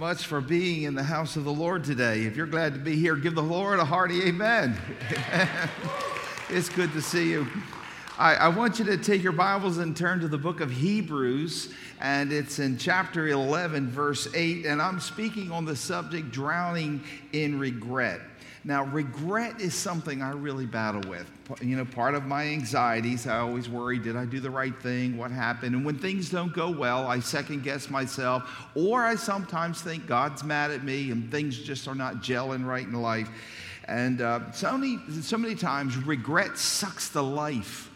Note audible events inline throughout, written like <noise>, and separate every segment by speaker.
Speaker 1: much for being in the house of the Lord today. If you're glad to be here, give the Lord a hearty amen. <laughs> it's good to see you. I, I, want you to take your Bibles and turn to the book of Hebrews, and it's in chapter 11, verse 8, and I'm speaking on the subject drowning in regret. Now, regret is something I really battle with. You know, part of my anxieties, I always worry did I do the right thing? What happened? And when things don't go well, I second guess myself, or I sometimes think God's mad at me and things just are not gelling right in life. And uh, so, many, so many times, regret sucks the life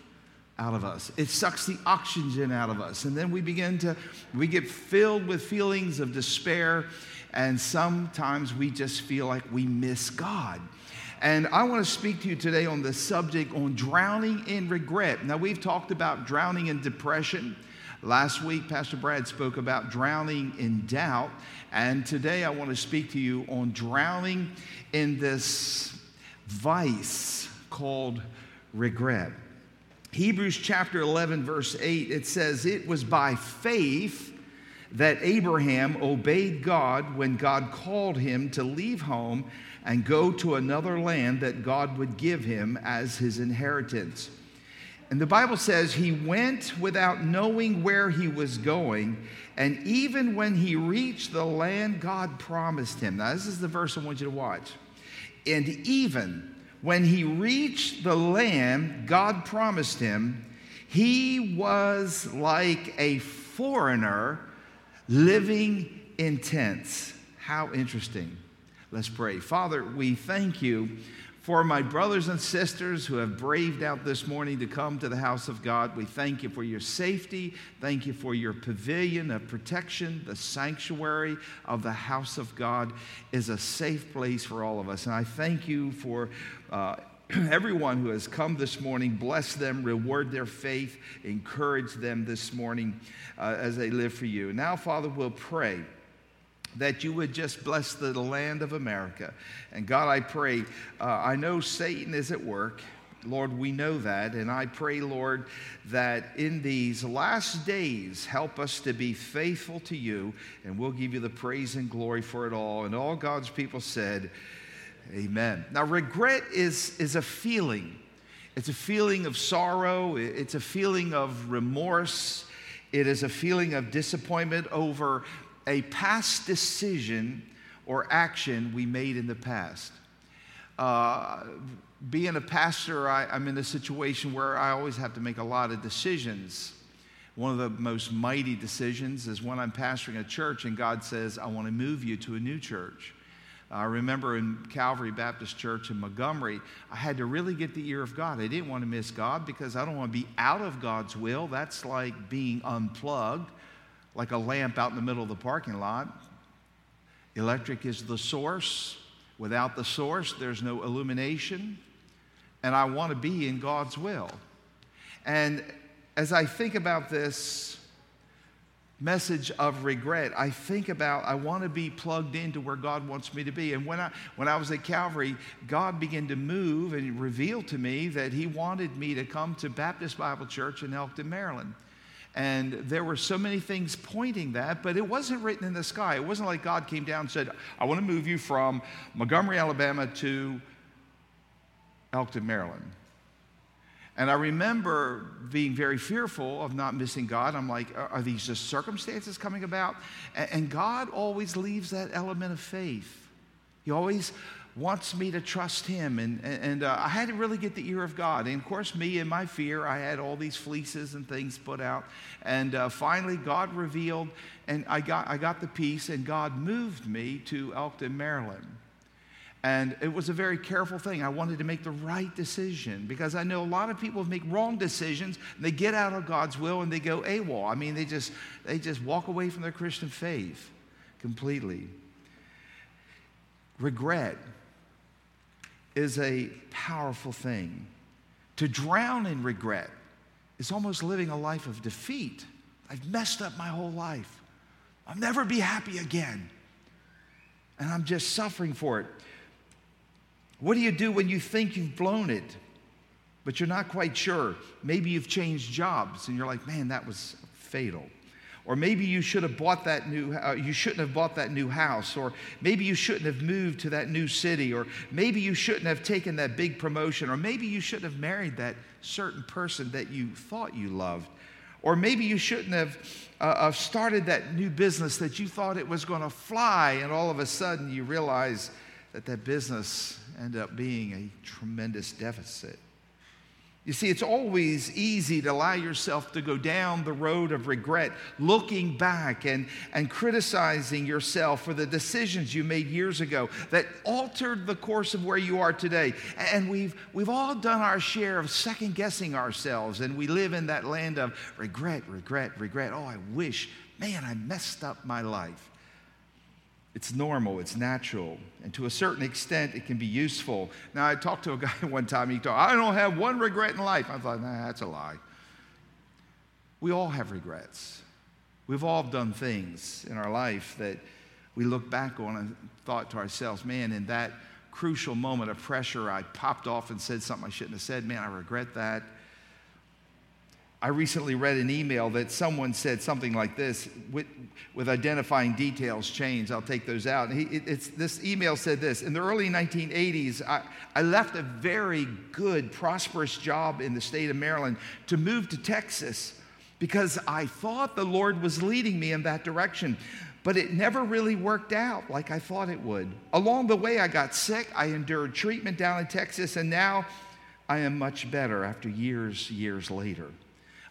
Speaker 1: out of us. It sucks the oxygen out of us. And then we begin to, we get filled with feelings of despair and sometimes we just feel like we miss God. And I want to speak to you today on the subject on drowning in regret. Now, we've talked about drowning in depression. Last week, Pastor Brad spoke about drowning in doubt. And today, I want to speak to you on drowning in this vice called regret. Hebrews chapter 11, verse 8, it says, It was by faith that Abraham obeyed God when God called him to leave home and go to another land that God would give him as his inheritance. And the Bible says he went without knowing where he was going. And even when he reached the land God promised him, now this is the verse I want you to watch. And even when he reached the land God promised him, he was like a foreigner living in tents. How interesting. Let's pray. Father, we thank you for my brothers and sisters who have braved out this morning to come to the house of God. We thank you for your safety. Thank you for your pavilion of protection. The sanctuary of the house of God is a safe place for all of us. And I thank you for. Uh, <clears throat> everyone who has come this morning, bless them, reward their faith, encourage them this morning uh, as they live for you. Now, Father, we'll pray that you would just bless the land of America. And God, I pray, uh, I know Satan is at work. Lord, we know that. And I pray, Lord, that in these last days, help us to be faithful to you, and we'll give you the praise and glory for it all. And all God's people said, Amen. Now, regret is, is a feeling. It's a feeling of sorrow, it's a feeling of remorse, it is a feeling of disappointment over a past decision or action we made in the past. Uh, being a pastor, I, I'm in a situation where I always have to make a lot of decisions. One of the most mighty decisions is when I'm pastoring a church and God says, I want to move you to a new church. I remember in Calvary Baptist Church in Montgomery, I had to really get the ear of God. I didn't want to miss God because I don't want to be out of God's will. That's like being unplugged, like a lamp out in the middle of the parking lot. Electric is the source. Without the source, there's no illumination. And I want to be in God's will. And as I think about this, message of regret. I think about I want to be plugged into where God wants me to be. And when I when I was at Calvary, God began to move and reveal to me that He wanted me to come to Baptist Bible Church in Elkton, Maryland. And there were so many things pointing that, but it wasn't written in the sky. It wasn't like God came down and said, I want to move you from Montgomery, Alabama to Elkton, Maryland. And I remember being very fearful of not missing God. I'm like, are, these just circumstances coming about? And, God always leaves that element of faith. He always wants me to trust Him. And, and uh, I had to really get the ear of God. And of course, me and my fear, I had all these fleeces and things put out. And uh, finally, God revealed, and I got, I got the peace, and God moved me to Elkton, Maryland. And it was a very careful thing. I wanted to make the right decision because I know a lot of people make wrong decisions. they get out of God's will and they go AWOL. I mean, they just, they just walk away from their Christian faith completely. Regret is a powerful thing. To drown in regret is almost living a life of defeat. I've messed up my whole life. I'll never be happy again. And I'm just suffering for it. What do you do when you think you've blown it, but you're not quite sure? Maybe you've changed jobs and you're like, man, that was fatal. Or maybe you should have bought that new, uh, you shouldn't have bought that new house. Or maybe you shouldn't have moved to that new city. Or maybe you shouldn't have taken that big promotion. Or maybe you shouldn't have married that certain person that you thought you loved. Or maybe you shouldn't have uh, started that new business that you thought it was going to fly. And all of a sudden you realize that that business ended up being a tremendous deficit. You see, it's always easy to allow yourself to go down the road of regret, looking back and, and criticizing yourself for the decisions you made years ago that altered the course of where you are today. And we've, we've all done our share of second guessing ourselves, and we live in that land of regret, regret, regret. Oh, I wish, man, I messed up my life. It's normal, it's natural, and to a certain extent, it can be useful. Now, I talked to a <laughs> guy one time, he told, I don't have one regret in life. I thought, nah, that's a lie. We all have regrets. We've all done things in our life that we look back on and thought to ourselves, man, in that crucial moment of pressure, I popped off and said something I shouldn't have said. Man, I regret that. I recently read an email that someone said something like this with, with identifying details changed. I'll take those out. He, it, this email said this In the early 1980s, I, I left a very good, prosperous job in the state of Maryland to move to Texas because I thought the Lord was leading me in that direction. But it never really worked out like I thought it would. Along the way, I got sick. I endured treatment down in Texas, and now I am much better after years, years later.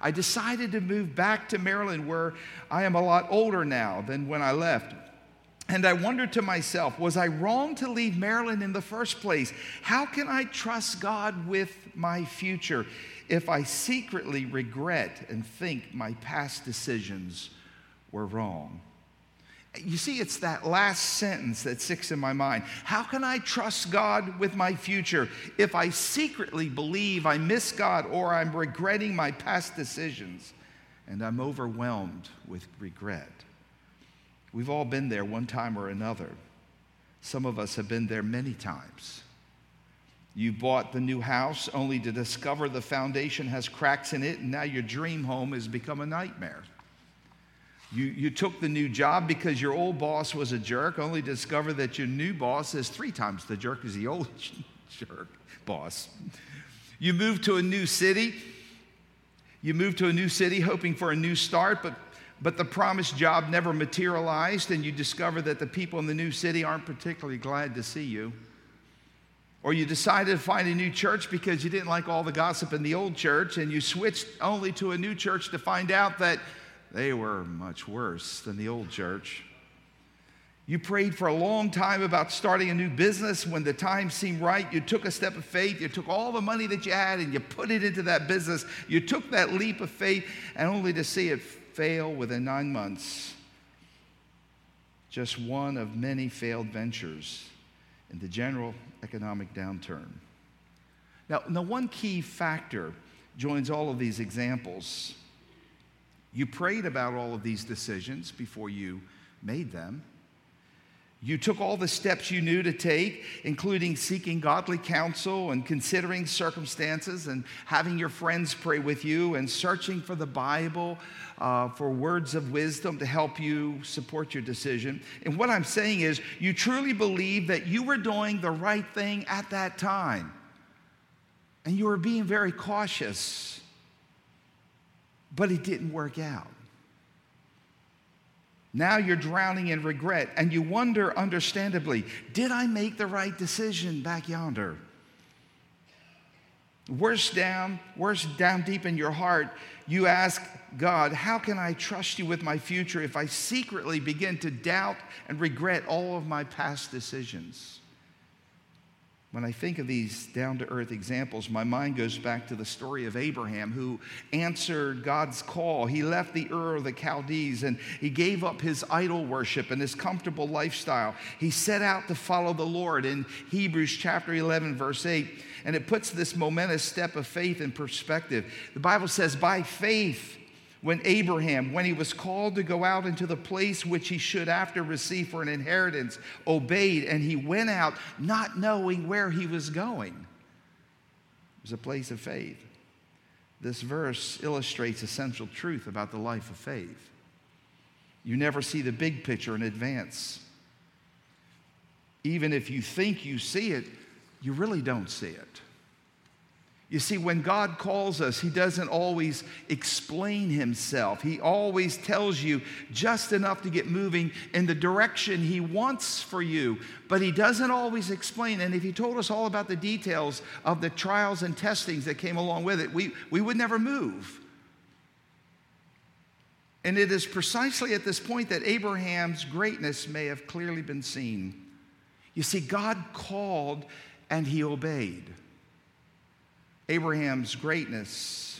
Speaker 1: I decided to move back to Maryland where I am a lot older now than when I left. And I wondered to myself, was I wrong to leave Maryland in the first place? How can I trust God with my future if I secretly regret and think my past decisions were wrong? You see, it's that last sentence that sticks in my mind. How can I trust God with my future if I secretly believe I miss God or I'm regretting my past decisions and I'm overwhelmed with regret? We've all been there one time or another. Some of us have been there many times. You bought the new house only to discover the foundation has cracks in it, and now your dream home has become a nightmare. You, you took the new job because your old boss was a jerk, only to discover that your new boss is three times the jerk as the old <laughs> jerk boss. You moved to a new city. You moved to a new city hoping for a new start, but, but the promised job never materialized, and you discover that the people in the new city aren't particularly glad to see you. Or you decided to find a new church because you didn't like all the gossip in the old church, and you switched only to a new church to find out that they were much worse than the old church. You prayed for a long time about starting a new business. When the time seemed right, you took a step of faith. You took all the money that you had and you put it into that business. You took that leap of faith, and only to see it fail within nine months. Just one of many failed ventures in the general economic downturn. Now, the one key factor joins all of these examples you prayed about all of these decisions before you made them. You took all the steps you knew to take, including seeking godly counsel and considering circumstances and having your friends pray with you and searching for the Bible uh, for words of wisdom to help you support your decision. And what I'm saying is, you truly believe that you were doing the right thing at that time. And you were being very cautious but it didn't work out. Now you're drowning in regret and you wonder, understandably, did I make the right decision back yonder? Worse down, worse down deep in your heart, you ask God, how can I trust you with my future if I secretly begin to doubt and regret all of my past decisions? When I think of these down to earth examples, my mind goes back to the story of Abraham who answered God's call. He left the Ur of the Chaldees and he gave up his idol worship and his comfortable lifestyle. He set out to follow the Lord in Hebrews chapter 11, verse 8. And it puts this momentous step of faith in perspective. The Bible says, by faith, when Abraham, when he was called to go out into the place which he should after receive for an inheritance, obeyed, and he went out not knowing where he was going. It was a place of faith. This verse illustrates a central truth about the life of faith. You never see the big picture in advance. Even if you think you see it, you really don't see it. You see, when God calls us, He doesn't always explain Himself. He always tells you just enough to get moving in the direction He wants for you, but He doesn't always explain. And if He told us all about the details of the trials and testings that came along with it, we, we would never move. And it is precisely at this point that Abraham's greatness may have clearly been seen. You see, God called and He obeyed. Abraham's greatness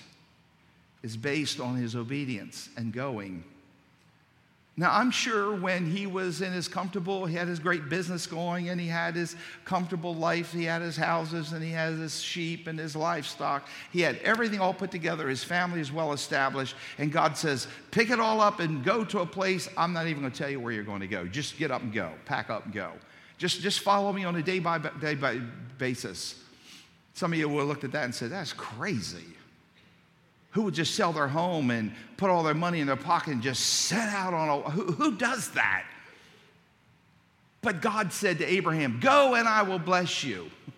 Speaker 1: is based on his obedience and going. Now, I'm sure when he was in his comfortable, he had his great business going and he had his comfortable life. He had his houses and he had his sheep and his livestock. He had everything all put together. His family is well established. And God says, pick it all up and go to a place. I'm not even going to tell you where you're going to go. Just get up and go, pack up and go. Just, just follow me on a day by day by basis. Some of you will have looked at that and said, that's crazy. Who would just sell their home and put all their money in their pocket and just set out on a, who, who does that? But God said to Abraham, Go and I will bless you. <laughs>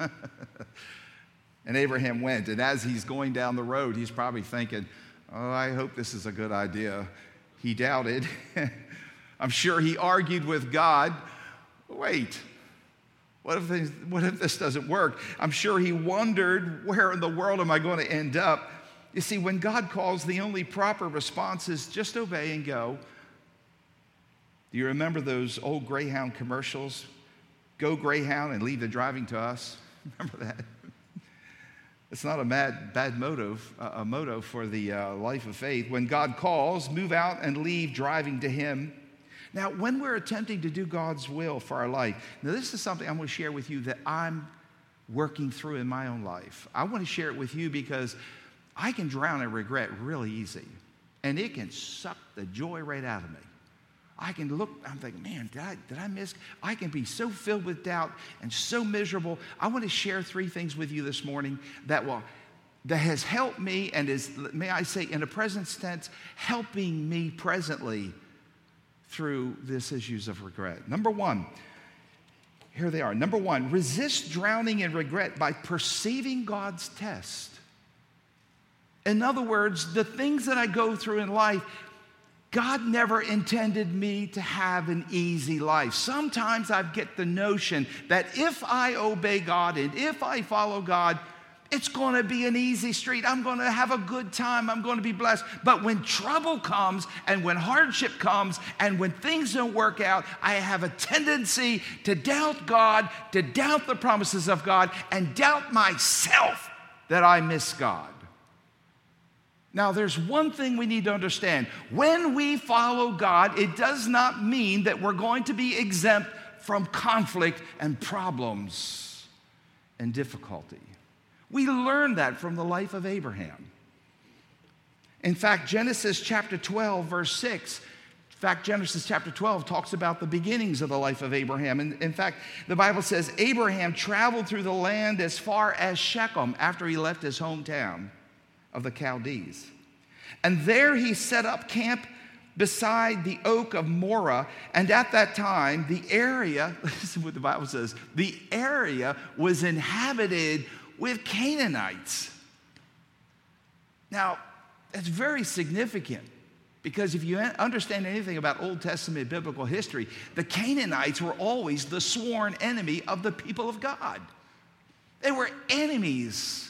Speaker 1: and Abraham went. And as he's going down the road, he's probably thinking, Oh, I hope this is a good idea. He doubted. <laughs> I'm sure he argued with God. Wait, what if, things, what if this doesn't work? I'm sure he wondered, where in the world am I going to end up? You see, when God calls, the only proper response is just obey and go. Do you remember those old Greyhound commercials? Go Greyhound and leave the driving to us. <laughs> Remember that? It's not a mad, bad motto, a motto for the uh, life of faith. When God calls, move out and leave driving to Him. Now, when we're attempting to do God's will for our life, now this is something I'm going to share with you that I'm working through in my own life. I want to share it with you because I can drown in regret really easy, and it can suck the joy right out of me. I can look, I'm thinking, man, did I, did I miss? I can be so filled with doubt and so miserable. I want to share three things with you this morning that will that has helped me and is, may I say, in a present tense, helping me presently through these issues of regret. Number one, here they are. Number one, resist drowning in regret by perceiving God's test. In other words, the things that I go through in life, God never intended me to have an easy life. Sometimes I get the notion that if I obey God and if I follow God, it's going to be an easy street. I'm going to have a good time. I'm going to be blessed. But when trouble comes and when hardship comes and when things don't work out, I have a tendency to doubt God, to doubt the promises of God, and doubt myself that I miss God. Now, there's one thing we need to understand. When we follow God, it does not mean that we're going to be exempt from conflict and problems and difficulty. We learn that from the life of Abraham. In fact, Genesis chapter 12, verse 6, in fact, Genesis chapter 12 talks about the beginnings of the life of Abraham. And in fact, the Bible says Abraham traveled through the land as far as Shechem after he left his hometown of the Chaldees. And there he set up camp beside the oak of Moreh. And at that time, the area, <laughs> listen what the Bible says, the area was inhabited with Canaanites. Now, that's very significant because if you understand anything about Old Testament biblical history, the Canaanites were always the sworn enemy of the people of God. They were enemies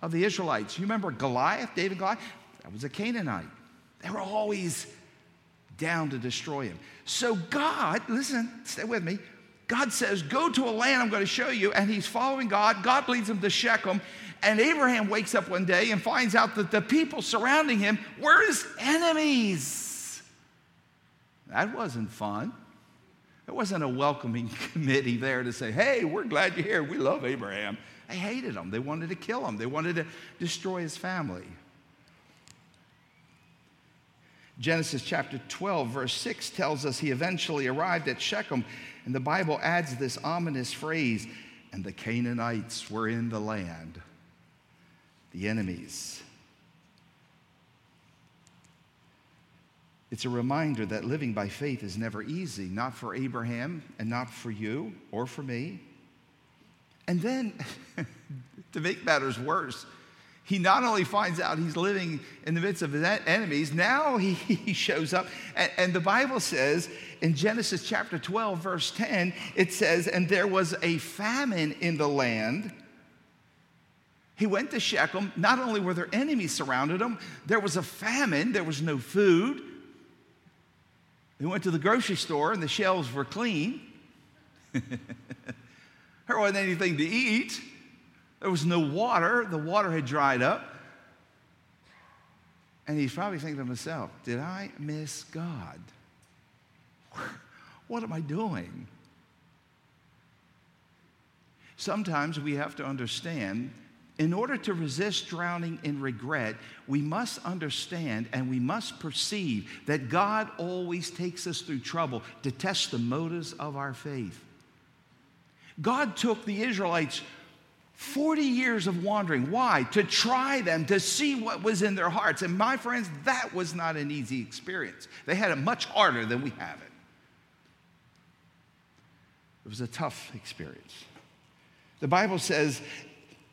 Speaker 1: of the Israelites. You remember Goliath, David Goliath? That was a Canaanite. They were always down to destroy him. So God, listen, stay with me. God says, Go to a land I'm going to show you. And he's following God. God leads him to Shechem. And Abraham wakes up one day and finds out that the people surrounding him were his enemies. That wasn't fun. There wasn't a welcoming <laughs> committee there to say, Hey, we're glad you're here. We love Abraham. They hated him. They wanted to kill him, they wanted to destroy his family. Genesis chapter 12, verse 6 tells us he eventually arrived at Shechem and the Bible adds this ominous phrase and the Canaanites were in the land, the enemies. It's a reminder that living by faith is never easy, not for Abraham and not for you or for me. And then, <laughs> to make matters worse, he not only finds out he's living in the midst of his enemies, now he, <laughs> he shows up. And, and, the Bible says in Genesis chapter 12, verse 10, it says, And there was a famine in the land. He went to Shechem. Not only were there enemies surrounded him, there was a famine, there was no food. He went to the grocery store and the shelves were clean. <laughs> there wasn't anything to eat. There was no water. The water had dried up. And he's probably thinking to himself, Did I miss God? What am I doing? Sometimes we have to understand in order to resist drowning in regret, we must understand and we must perceive that God always takes us through trouble to test the motives of our faith. God took the Israelites 40 years of wandering. Why? To try them, to see what was in their hearts. And my friends, that was not an easy experience. They had it much harder than we have it. It was a tough experience. The Bible says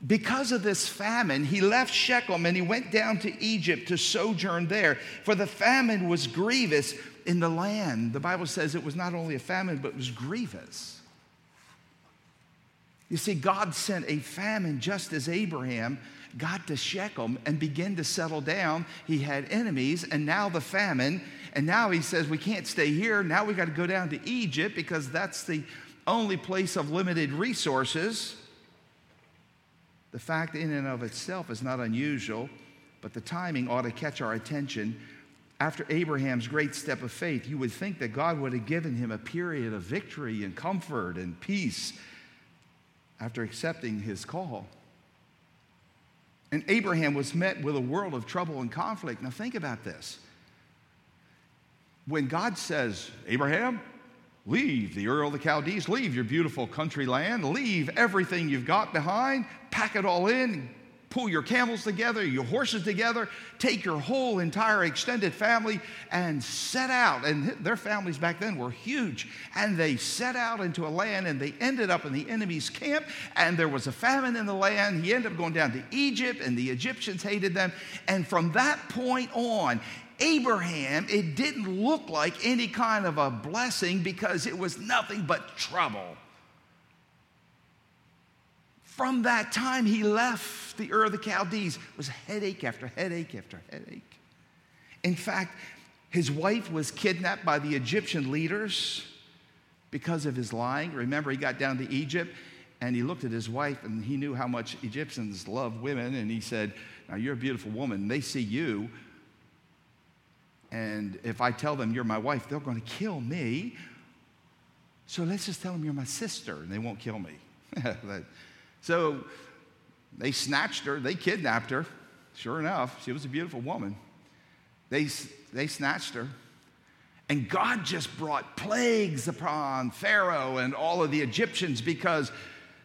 Speaker 1: because of this famine, he left Shechem and he went down to Egypt to sojourn there, for the famine was grievous in the land. The Bible says it was not only a famine, but it was grievous. You see, God sent a famine just as Abraham got to Shechem and began to settle down. He had enemies, and now the famine, and now he says, We can't stay here. Now we got to go down to Egypt because that's the only place of limited resources. The fact in and of itself is not unusual, but the timing ought to catch our attention. After Abraham's great step of faith, you would think that God would have given him a period of victory and comfort and peace after accepting his call. And Abraham was met with a world of trouble and conflict. Now, think about this. When God says, Abraham, Leave the Ur of the Chaldees, leave your beautiful country land, leave everything you've got behind, pack it all in, pull your camels together, your horses together, take your whole entire extended family and set out. And their families back then were huge. And they set out into a land and they ended up in the enemy's camp. And there was a famine in the land. He ended up going down to Egypt and the Egyptians hated them. And from that point on, Abraham, it didn't look like any kind of a blessing because it was nothing but trouble. From that time he left the Ur of the Chaldees, it was headache after headache after headache. In fact, his wife was kidnapped by the Egyptian leaders because of his lying. Remember, he got down to Egypt and he looked at his wife and he knew how much Egyptians love women. And he said, Now you're a beautiful woman. They see you. And if I tell them you're my wife, they're going to kill me. So let's just tell them you're my sister and they won't kill me. <laughs> so they snatched her, they kidnapped her. Sure enough, she was a beautiful woman. They, they snatched her. And God just brought plagues upon Pharaoh and all of the Egyptians because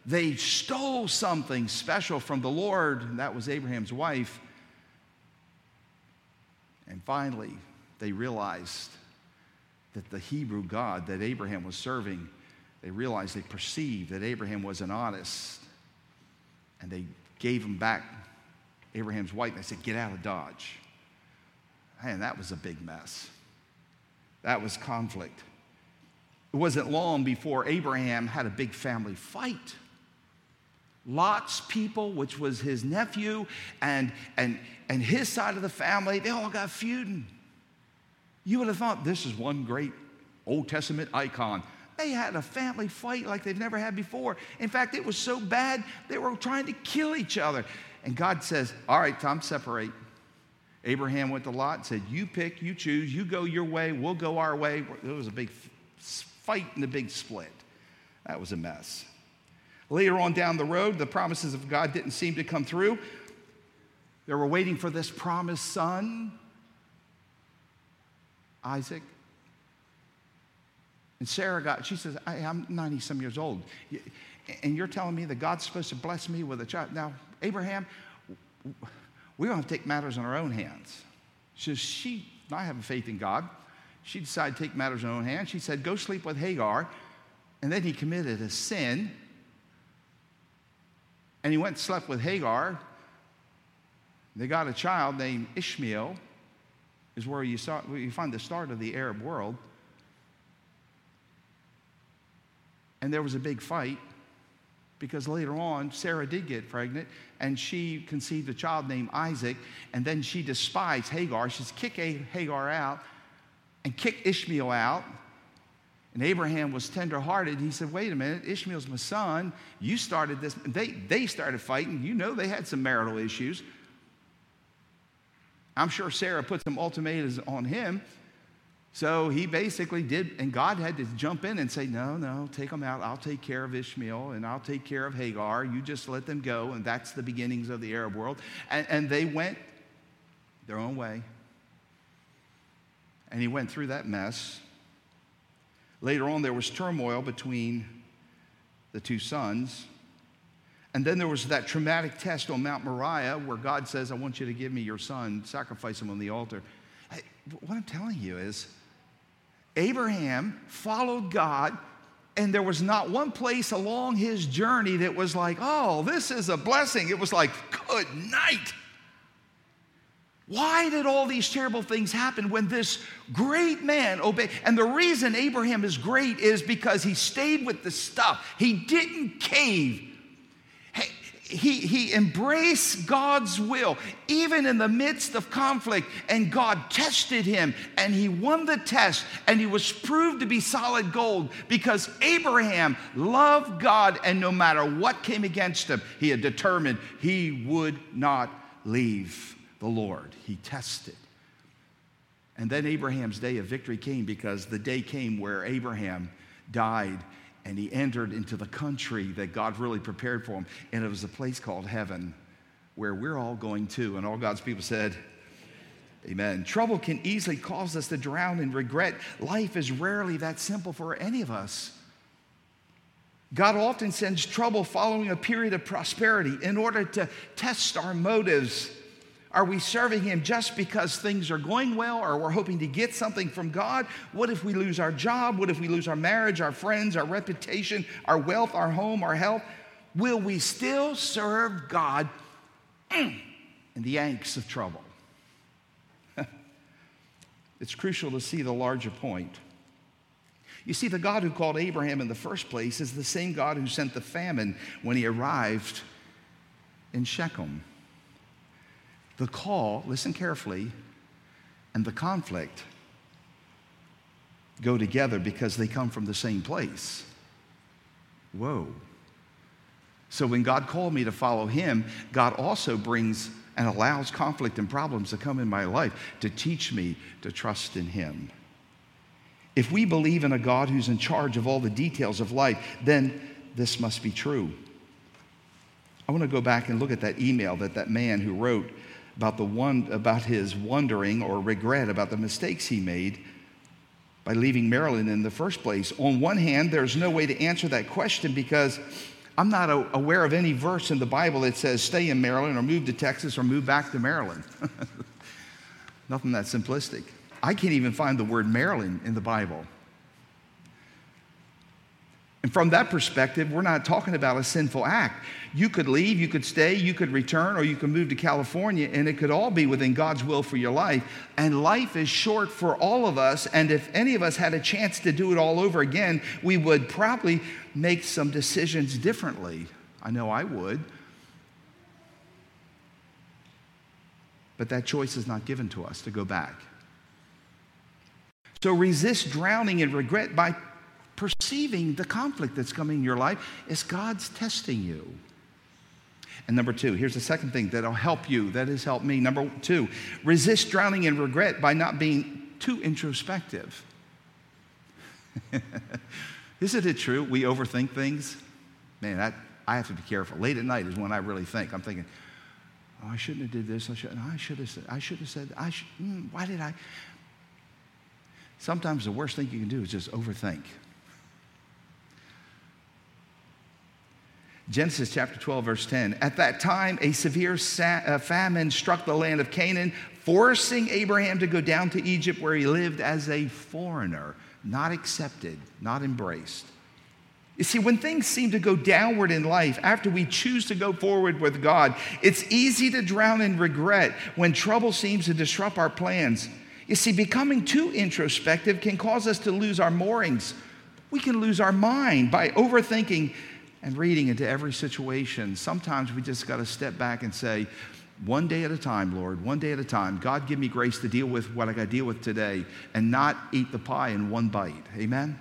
Speaker 1: they stole something special from the Lord, and that was Abraham's wife. And finally, they realized that the Hebrew God that Abraham was serving, they realized, they perceived that Abraham was an honest. And they gave him back Abraham's wife. They said, Get out of Dodge. Man, that was a big mess. That was conflict. It wasn't long before Abraham had a big family fight. Lot's people, which was his nephew, and, and, and his side of the family, they all got feuding. You would have thought this is one great Old Testament icon. They had a family fight like they've never had before. In fact, it was so bad, they were trying to kill each other. And God says, All right, Tom, separate. Abraham went to Lot and said, You pick, you choose, you go your way, we'll go our way. It was a big fight and a big split. That was a mess. Later on down the road, the promises of God didn't seem to come through. They were waiting for this promised son Isaac. And Sarah got, she says, I, am 90 some years old. And you're telling me that God's supposed to bless me with a child. Now, Abraham, we don't have to take matters in our own hands. She says, she, I have faith in God. she decided to take matters in her own hands. She said, Go sleep with Hagar. And then he committed a sin. And he went and slept with Hagar. They got a child named Ishmael, is where you, saw, where you find the start of the Arab world. And there was a big fight because later on, Sarah did get pregnant and she conceived a child named Isaac. And then she despised Hagar. She's kicked Hagar out and kicked Ishmael out. And Abraham was tenderhearted. He said, Wait a minute, Ishmael's my son. You started this. They, they started fighting. You know they had some marital issues. I'm sure Sarah put some ultimatums on him. So he basically did, and God had to jump in and say, No, no, take them out. I'll take care of Ishmael and I'll take care of Hagar. You just let them go. And that's the beginnings of the Arab world. And, and they went their own way. And he went through that mess. Later on, there was turmoil between the two sons. And then there was that traumatic test on Mount Moriah where God says, I want you to give me your son, sacrifice him on the altar. Hey, what I'm telling you is, Abraham followed God, and there was not one place along his journey that was like, oh, this is a blessing. It was like, good night. Why did all these terrible things happen when this great man obeyed? And the reason Abraham is great is because he stayed with the stuff. He didn't cave. He, he embraced God's will, even in the midst of conflict, and God tested him, and he won the test, and he was proved to be solid gold because Abraham loved God, and no matter what came against him, he had determined he would not leave the Lord. He tested. And then Abraham's day of victory came because the day came where Abraham died and he entered into the country that God really prepared for him. And it was a place called heaven where we're all going to. And all God's people said, Amen. Trouble can easily cause us to drown in regret. Life is rarely that simple for any of us. God often sends trouble following a period of prosperity in order to test our motives are we serving Him just because things are going well or we're hoping to get something from God? What if we lose our job? What if we lose our marriage, our friends, our reputation, our wealth, our home, our health? Will we still serve God mm, in the angst of trouble? <laughs> it's crucial to see the larger point. You see, the God who called Abraham in the first place is the same God who sent the famine when he arrived in Shechem. The call, listen carefully, and the conflict go together because they come from the same place. Whoa. So when God called me to follow Him, God also brings and allows conflict and problems to come in my life to teach me to trust in Him. If we believe in a God who's in charge of all the details of life, then this must be true. I want to go back and look at that email that that man who wrote about, the one, about his wondering or regret about the mistakes he made by leaving Maryland in the first place. On one hand, there's no way to answer that question because I'm not aware of any verse in the Bible that says stay in Maryland or move to Texas or move back to Maryland. <laughs> Nothing that simplistic. I can't even find the word Maryland in the Bible. And from that perspective, we're not talking about a sinful act. You could leave, you could stay, you could return, or you could move to California, and it could all be within God's will for your life. And life is short for all of us. And if any of us had a chance to do it all over again, we would probably make some decisions differently. I know I would. But that choice is not given to us to go back. So resist drowning in regret by perceiving the conflict that's coming in your life is God's testing you. And number two, here's the second thing that'll help you, that has helped me. Number two, resist drowning in regret by not being too introspective. <laughs> Isn't it true? We overthink things. Man, that, I have to be careful. Late at night is when I really think. I'm thinking, oh, I shouldn't have did this. I should, I should have said, I should have said, I should, mm, why did I? Sometimes the worst thing you can do is just overthink. Genesis chapter 12, verse 10. At that time, a severe uh, famine struck the land of Canaan. forcing Abraham to go down to Egypt where he lived as a foreigner, not accepted, not embraced. You see, when things seem to go downward in life after we choose to go forward with God, it's easy to drown in regret when trouble seems to disrupt our plans. You see, becoming too introspective can cause us to lose our moorings. We can lose our mind by overthinking and reading into every situation. Sometimes we just got to step back and say, one day at a time, Lord, one day at a time. God, give me grace to deal with what I got to deal with today and not eat the pie in one bite. Amen?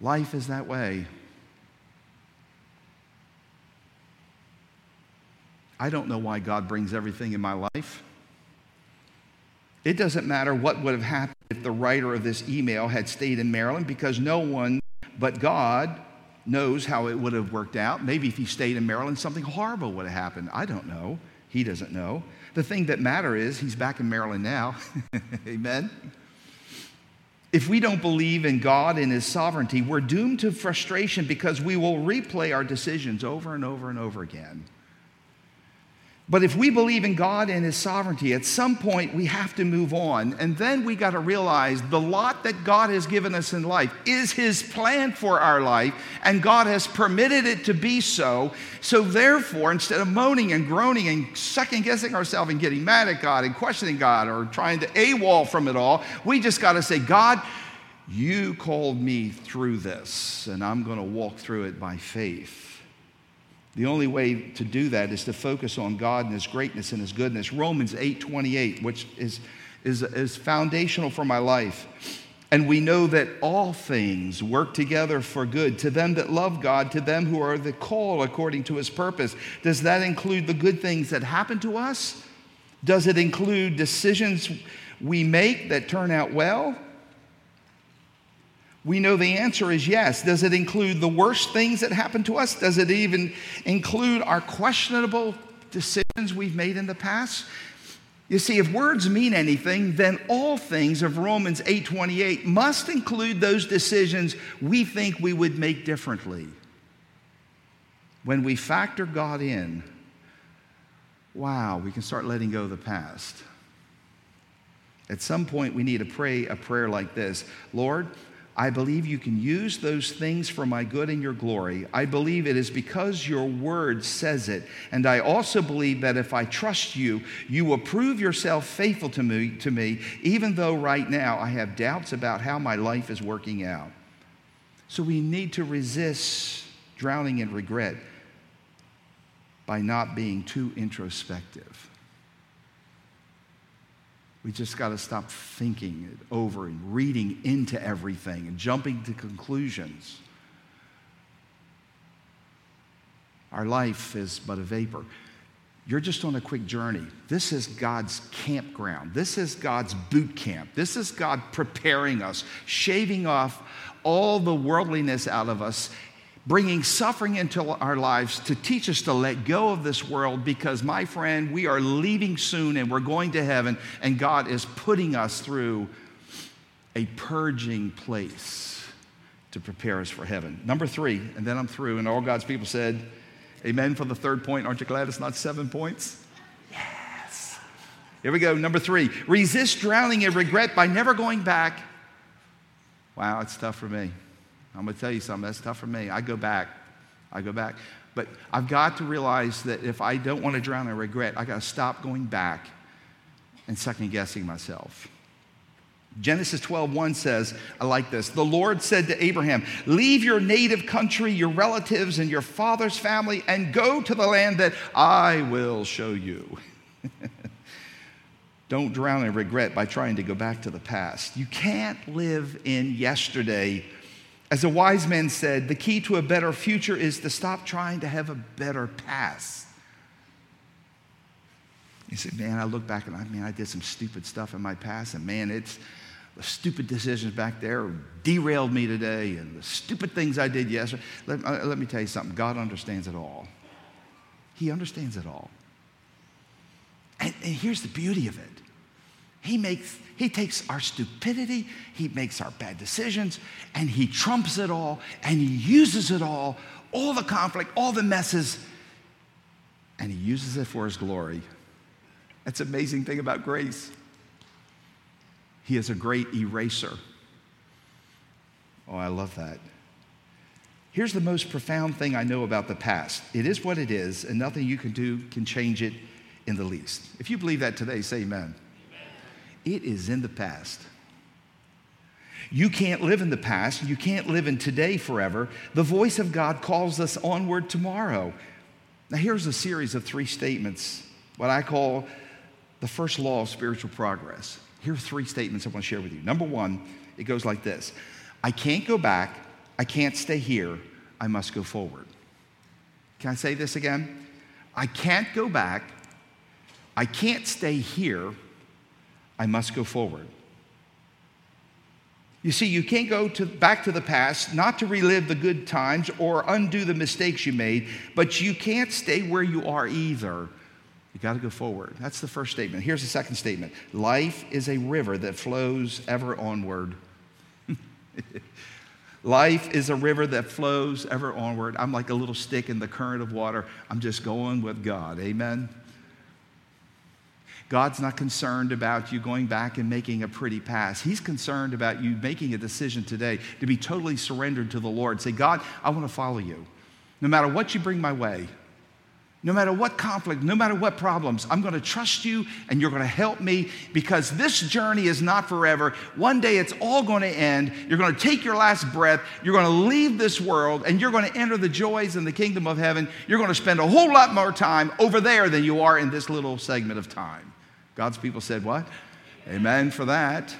Speaker 1: Life is that way. I don't know why God brings everything in my life. It doesn't matter what would have happened if the writer of this email had stayed in Maryland because no one but God knows how it would have worked out. Maybe if he stayed in Maryland, something horrible would have happened. I don't know. He doesn't know. The thing that matter is he's back in Maryland now. <laughs> Amen. If we don't believe in God and His sovereignty, we're doomed to frustration because we will replay our decisions over and over and over again. But if we believe in God and His sovereignty, at some point we have to move on. And then we got to realize the lot that God has given us in life is His plan for our life, and God has permitted it to be so. So, therefore, instead of moaning and groaning and second guessing ourselves and getting mad at God and questioning God or trying to AWOL from it all, we just got to say, God, you called me through this, and I'm going to walk through it by faith. The only way to do that is to focus on God and His greatness and His goodness. Romans 8 28, which is, is, is foundational for my life. And we know that all things work together for good to them that love God, to them who are the call according to his purpose. Does that include the good things that happen to us? Does it include decisions we make that turn out well? We know the answer is yes. Does it include the worst things that happen to us? Does it even include our questionable decisions we've made in the past? You see, if words mean anything, then all things of Romans 8:28 must include those decisions we think we would make differently. When we factor God in, wow, we can start letting go of the past. At some point, we need to pray a prayer like this Lord, I believe you can use those things for my good and your glory. I believe it is because your word says it. And I also believe that if I trust you, you will prove yourself faithful to me, to me, even though right now I have doubts about how my life is working out. So we need to resist drowning in regret by not being too introspective. We just got to stop thinking it over and reading into everything and jumping to conclusions. Our life is but a vapor. You're just on a quick journey. This is God's campground. This is God's boot camp. This is God preparing us, shaving off all the worldliness out of us bringing suffering into our lives to teach us to let go of this world because, my friend, we are leaving soon and we're going to heaven, and God is putting us through a purging place to prepare us for heaven. Number three, and then I'm through, and all God's people said, Amen for the third point. Aren't you glad it's not seven points? Yes. Here we go. Number three resist drowning in regret by never going back. Wow, it's tough for me. I'm going to tell you something, that's tough for me. I go back. I go back. But I've got to realize that if I don't want to drown in regret, I got to stop going back and second guessing myself. Genesis 12:1 says, I like this. The Lord said to Abraham, "Leave your native country, your relatives and your father's family and go to the land that I will show you." <laughs> Don't drown in regret by trying to go back to the past. You can't live in yesterday as a wise man said, the key to a better future is to stop trying to have a better past. He said, Man, I look back and I mean, I did some stupid stuff in my past, and man, it's the stupid decisions back there derailed me today, and the stupid things I did yesterday. Let, uh, let me tell you something God understands it all. He understands it all. And, and here's the beauty of it he makes he takes our stupidity, he makes our bad decisions, and he trumps it all, and he uses it all, all the conflict, all the messes, and he uses it for his glory. That's amazing thing about grace. He is a great eraser. Oh, I love that. Here's the most profound thing I know about the past it is what it is, and nothing you can do can change it in the least. If you believe that today, say amen. It is in the past. You can't live in the past. You can't live in today forever. The voice of God calls us onward tomorrow. Now, here's a series of three statements, what I call the first law of spiritual progress. Here are three statements I want to share with you. Number one, it goes like this I can't go back. I can't stay here. I must go forward. Can I say this again? I can't go back. I can't stay here. I must go forward. You see, you can't go to, back to the past, not to relive the good times or undo the mistakes you made, but you can't stay where you are either. You got to go forward. That's the first statement. Here's the second statement Life is a river that flows ever onward. <laughs> Life is a river that flows ever onward. I'm like a little stick in the current of water. I'm just going with God. Amen. God's not concerned about you going back and making a pretty pass. He's concerned about you making a decision today to be totally surrendered to the Lord. Say, God, I want to follow you. No matter what you bring my way, no matter what conflict, no matter what problems, I'm going to trust you and you're going to help me because this journey is not forever. One day it's all going to end. You're going to take your last breath. You're going to leave this world and you're going to enter the joys in the kingdom of heaven. You're going to spend a whole lot more time over there than you are in this little segment of time. God's people said, What? Amen for that.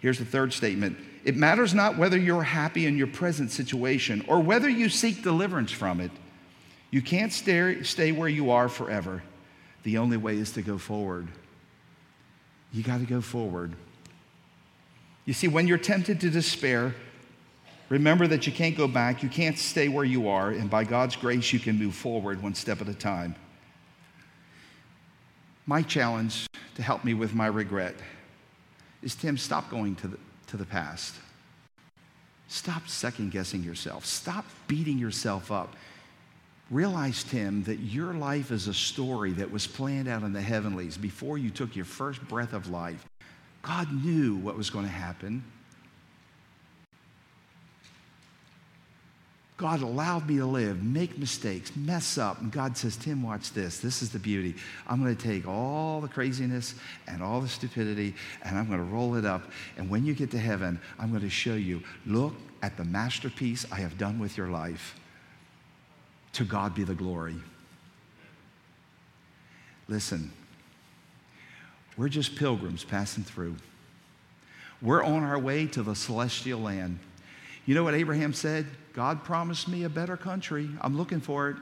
Speaker 1: Here's the third statement it matters not whether you're happy in your present situation or whether you seek deliverance from it. You can't stay, stay where you are forever. The only way is to go forward. You got to go forward. You see, when you're tempted to despair, remember that you can't go back, you can't stay where you are, and by God's grace, you can move forward one step at a time. My challenge to help me with my regret is Tim, stop going to the, to the past. Stop second guessing yourself. Stop beating yourself up. Realize, Tim, that your life is a story that was planned out in the heavenlies before you took your first breath of life. God knew what was going to happen. God allowed me to live, make mistakes, mess up. And God says, Tim, watch this. This is the beauty. I'm going to take all the craziness and all the stupidity and I'm going to roll it up. And when you get to heaven, I'm going to show you look at the masterpiece I have done with your life. To God be the glory. Listen, we're just pilgrims passing through. We're on our way to the celestial land. You know what Abraham said? God promised me a better country. I'm looking for it.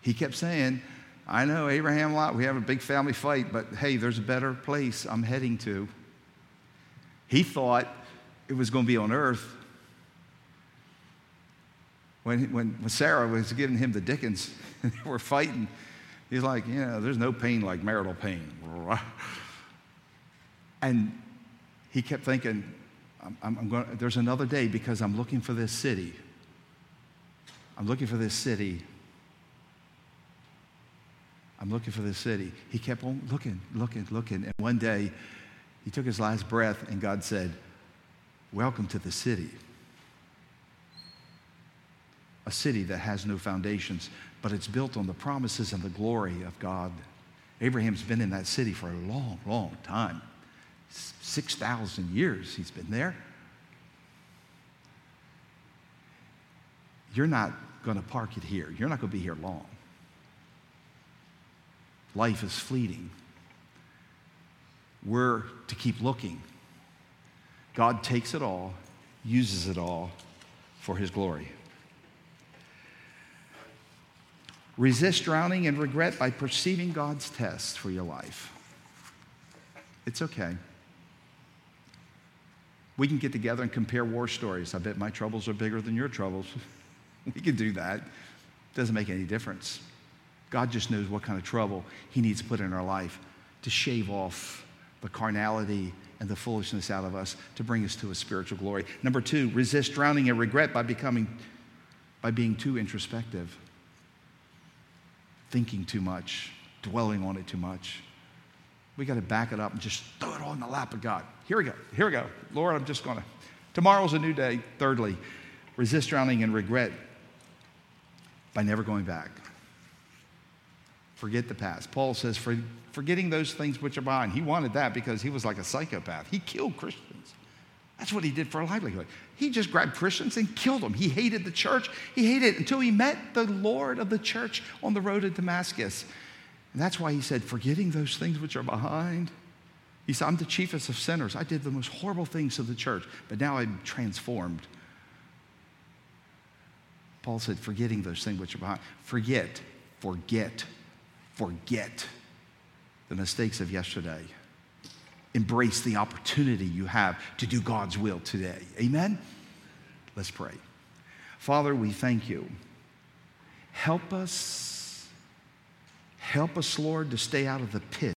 Speaker 1: He kept saying, I know Abraham Lot, we have a big family fight, but hey, there's a better place I'm heading to. He thought it was going to be on earth. When, when, when Sarah was giving him the Dickens, <laughs> they were fighting, he's like, you know, there's no pain like marital pain. <laughs> And he kept thinking, I'm, I'm going, there's another day because I'm looking for this city. I'm looking for this city. I'm looking for this city. He kept on looking, looking, looking. And one day, he took his last breath, and God said, Welcome to the city. A city that has no foundations, but it's built on the promises and the glory of God. Abraham's been in that city for a long, long time. 6,000 years he's been there. You're not going to park it here. You're not going to be here long. Life is fleeting. We're to keep looking. God takes it all, uses it all for his glory. Resist drowning in regret by perceiving God's test for your life. It's okay. We can get together and compare war stories. I bet my troubles are bigger than your troubles. <laughs> we can do that. Doesn't make any difference. God just knows what kind of trouble He needs to put in our life to shave off the carnality and the foolishness out of us to bring us to a spiritual glory. Number two, resist drowning in regret by becoming, by being too introspective, thinking too much. dwelling on it too much. We got to back it up and just throw it all in the lap of God. Here we go. Here we go. Lord, I'm just going to. Tomorrow's a new day. Thirdly, resist drowning in regret by never going back. Forget the past. Paul says, For, forgetting those things which are behind. He wanted that because he was like a psychopath. He killed Christians. That's what he did for a livelihood. He just grabbed Christians and killed them. He hated the church. He hated it until he met the Lord of the church on the road to Damascus. And that's why he said, forgetting those things which are behind. He said, I'm the chiefest of sinners. I did the most horrible things to the church, but now I'm transformed. Paul said, forgetting those things which are behind. Forget, forget, forget the mistakes of yesterday. Embrace the opportunity you have to do God's will today. Amen? Let's pray. Father, we thank you. Help us Help us, Lord, to stay out of the pit.